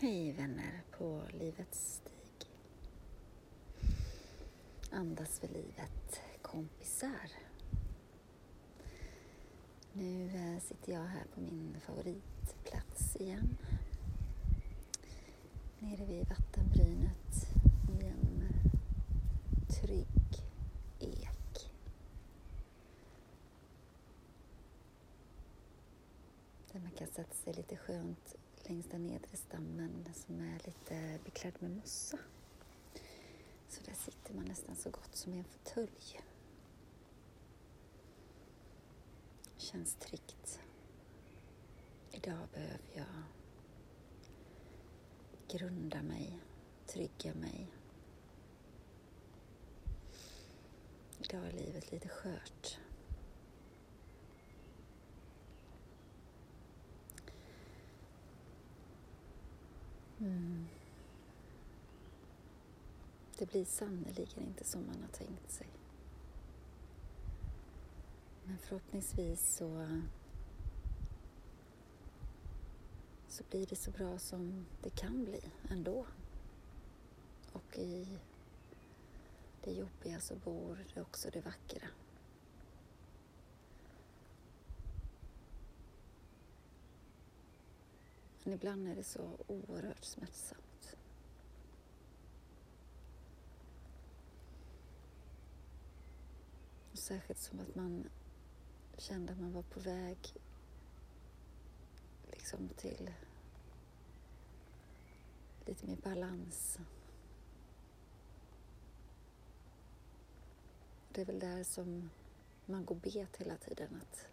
Hej vänner på livets stig. Andas för livet, kompisar. Nu eh, sitter jag här på min favoritplats igen. Nere vid vattenbrynet i en trygg ek. Där man kan sätta sig lite skönt längs den nedre stammen som är lite beklädd med mossa. Så där sitter man nästan så gott som i en fåtölj. Känns tryggt. Idag behöver jag grunda mig, trygga mig. Idag är livet lite skört. Mm. Det blir sannerligen inte som man har tänkt sig. Men förhoppningsvis så, så blir det så bra som det kan bli ändå. Och i det jobbiga så bor det också det vackra. Men ibland är det så oerhört smärtsamt. Och särskilt som att man kände att man var på väg liksom till lite mer balans. Det är väl där som man går bet hela tiden. att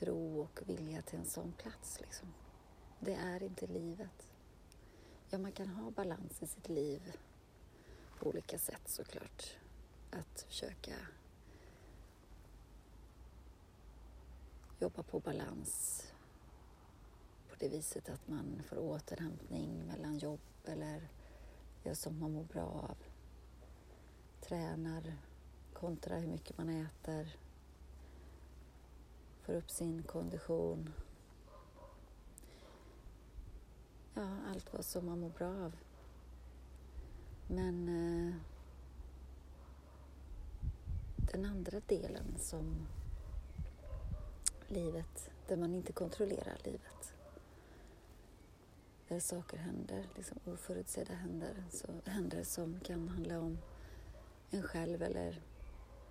tro och vilja till en sån plats. Liksom. Det är inte livet. Ja, man kan ha balans i sitt liv på olika sätt såklart. Att försöka jobba på balans på det viset att man får återhämtning mellan jobb eller gör som man mår bra av. Tränar kontra hur mycket man äter får upp sin kondition. Ja, allt vad som man mår bra av. Men eh, den andra delen som livet, där man inte kontrollerar livet. Där saker händer, liksom oförutsedda händer, så, händer som kan handla om en själv eller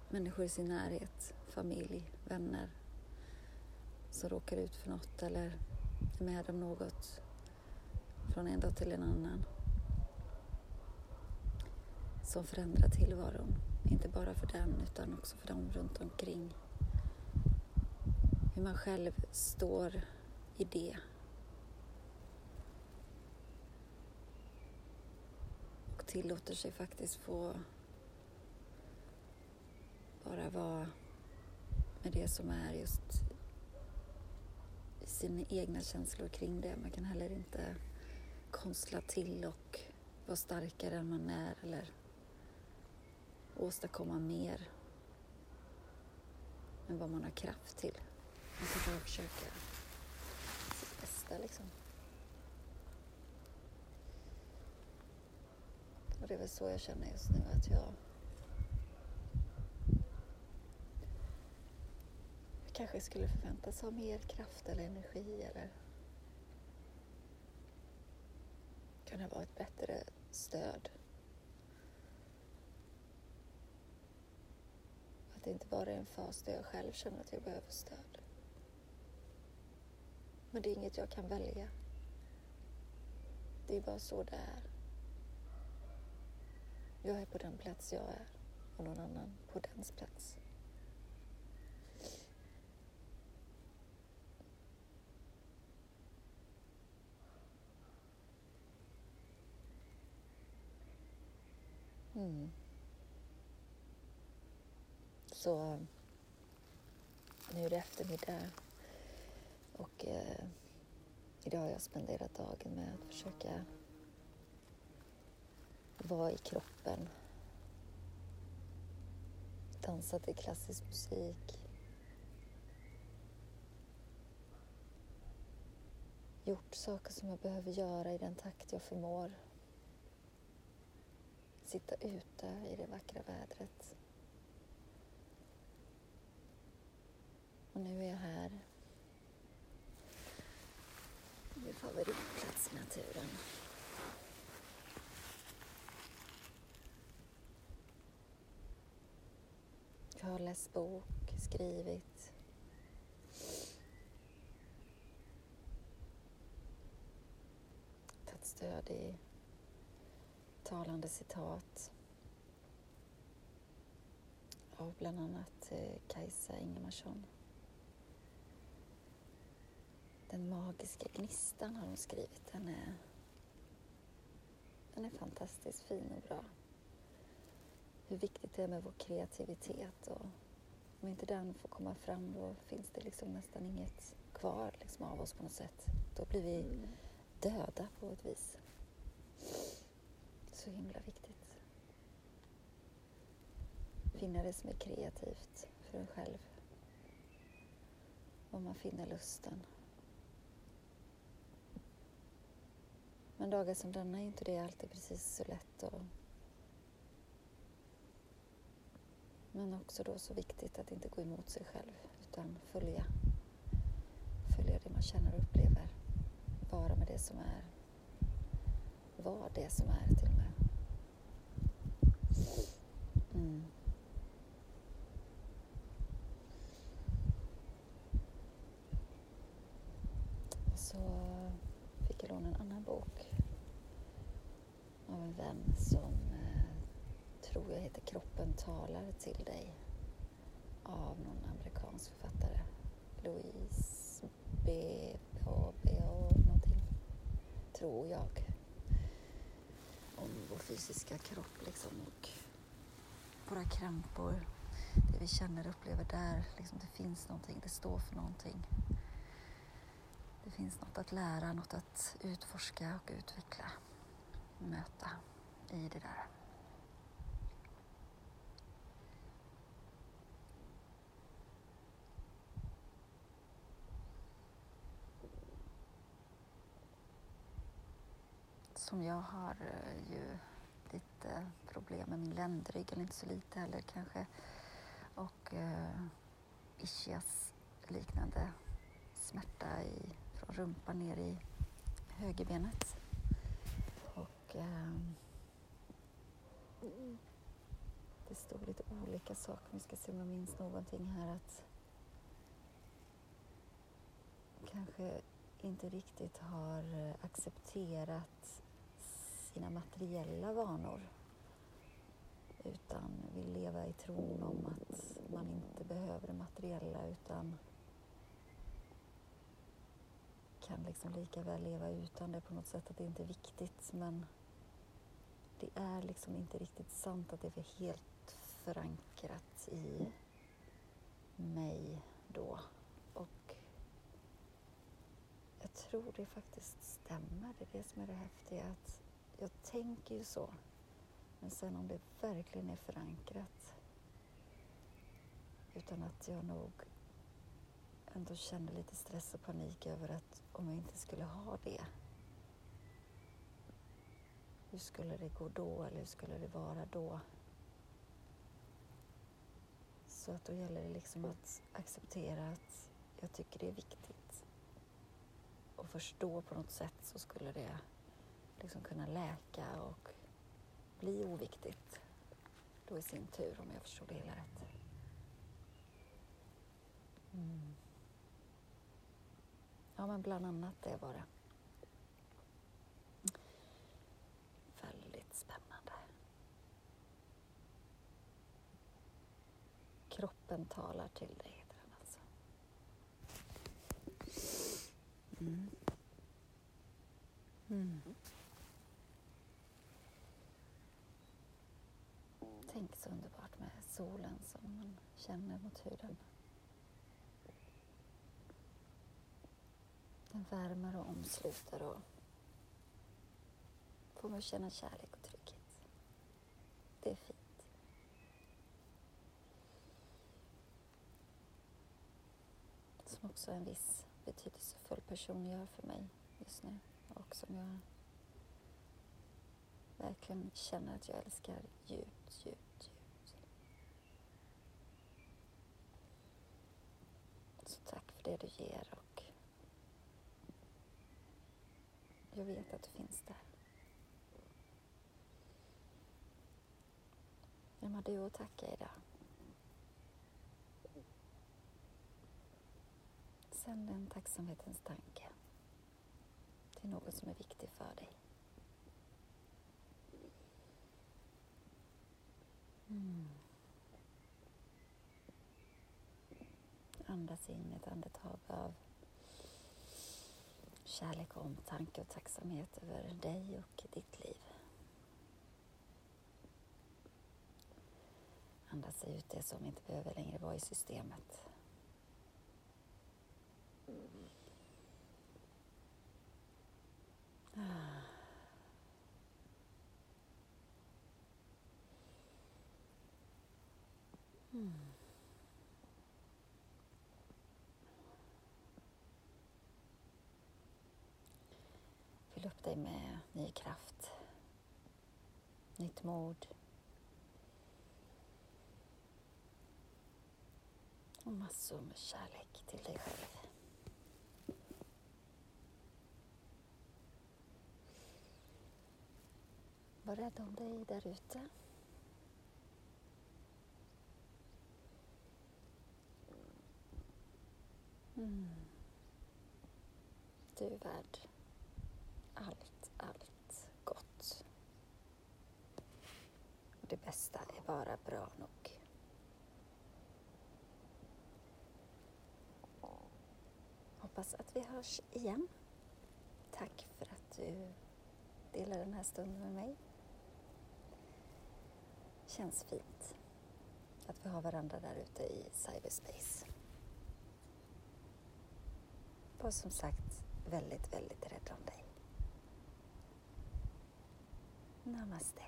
människor i sin närhet, familj, vänner, som råkar ut för något eller är med om något från en dag till en annan som förändrar tillvaron. Inte bara för den utan också för dem runt omkring. Hur man själv står i det. Och tillåter sig faktiskt få bara vara med det som är just sina egna känslor kring det. Man kan heller inte konstla till och vara starkare än man är eller åstadkomma mer än vad man har kraft till. Man kan bara försöka sitt bästa liksom. Och det är väl så jag känner just nu att jag kanske skulle förväntas ha mer kraft eller energi eller kunna vara ett bättre stöd. Att det inte bara är en fas där jag själv känner att jag behöver stöd. Men det är inget jag kan välja. Det är bara så det är. Jag är på den plats jag är och någon annan på dens plats. Mm. Så nu är det eftermiddag och eh, idag har jag spenderat dagen med att försöka vara i kroppen. Dansa till klassisk musik. gjort saker som jag behöver göra i den takt jag förmår. Sitta ute i det vackra vädret. Och nu är jag här. Min favoritplats i naturen. Jag har läst bok, skrivit. Tagit stöd i talande citat av bland annat eh, Kajsa Ingemarsson. Den magiska gnistan har hon skrivit. Den är, den är fantastiskt fin och bra. Hur viktigt det är med vår kreativitet och om inte den får komma fram då finns det liksom nästan inget kvar liksom av oss på något sätt. Då blir vi döda på ett vis. Så himla viktigt. Finna det som är kreativt för en själv. Om man finner lusten. Men dagar som denna är inte det alltid precis så lätt och Men också då så viktigt att inte gå emot sig själv utan följa, följa det man känner och upplever. Vara med det som är. Var det som är till och med. Mm. Så fick jag låna en annan bok av en vän som eh, tror jag heter Kroppen talar till dig av någon amerikansk författare. Louise B. H. B. H. någonting, tror jag. Om vår fysiska kropp liksom och våra krämpor. Det vi känner och upplever där, liksom det finns någonting, det står för någonting. Det finns något att lära, något att utforska och utveckla, möta i det där. Som jag har eh, ju lite problem med min ländrygg, eller inte så lite heller kanske. Och eh, ischias liknande smärta i, från rumpan ner i högerbenet. Och eh, det stod lite olika saker, vi ska se om jag minns någonting här att kanske inte riktigt har eh, accepterat sina materiella vanor. Utan vill leva i tron om att man inte behöver det materiella utan kan liksom lika väl leva utan det på något sätt, att det inte är viktigt. Men det är liksom inte riktigt sant att det är helt förankrat i mig då. Och jag tror det faktiskt stämmer, det är det som är det häftiga att jag tänker ju så. Men sen om det verkligen är förankrat utan att jag nog ändå känner lite stress och panik över att om jag inte skulle ha det hur skulle det gå då eller hur skulle det vara då? Så att då gäller det liksom att acceptera att jag tycker det är viktigt och förstå på något sätt så skulle det liksom kunna läka och bli oviktigt då i sin tur, om jag förstår det hela rätt. Mm. Ja, men bland annat det var det. Väldigt spännande. Kroppen talar till dig, heter den alltså. Mm. Mm. Tänk så underbart med solen som man känner mot huden. Den värmer och omsluter och får mig att känna kärlek och trygghet. Det är fint. Som också en viss betydelsefull person gör för mig. just nu och som jag verkligen känner att jag älskar djupt, djupt, djupt. Så tack för det du ger och jag vet att du finns där. Vem har du att tacka idag? Sänd en tacksamhetens tanke till något som är viktigt för dig. Mm. Andas in ett andetag av kärlek och omtanke och tacksamhet över dig och ditt liv. Andas ut det som inte behöver längre vara i systemet. Ah. Fyll upp dig med ny kraft, nytt mod och massor med kärlek till dig själv. Var rädd om dig där ute. Mm. Du är värd allt, allt gott. Och det bästa är bara bra nog. Hoppas att vi hörs igen. Tack för att du delar den här stunden med mig. Känns fint att vi har varandra där ute i cyberspace. Var som sagt väldigt, väldigt rädd om dig. ナマステ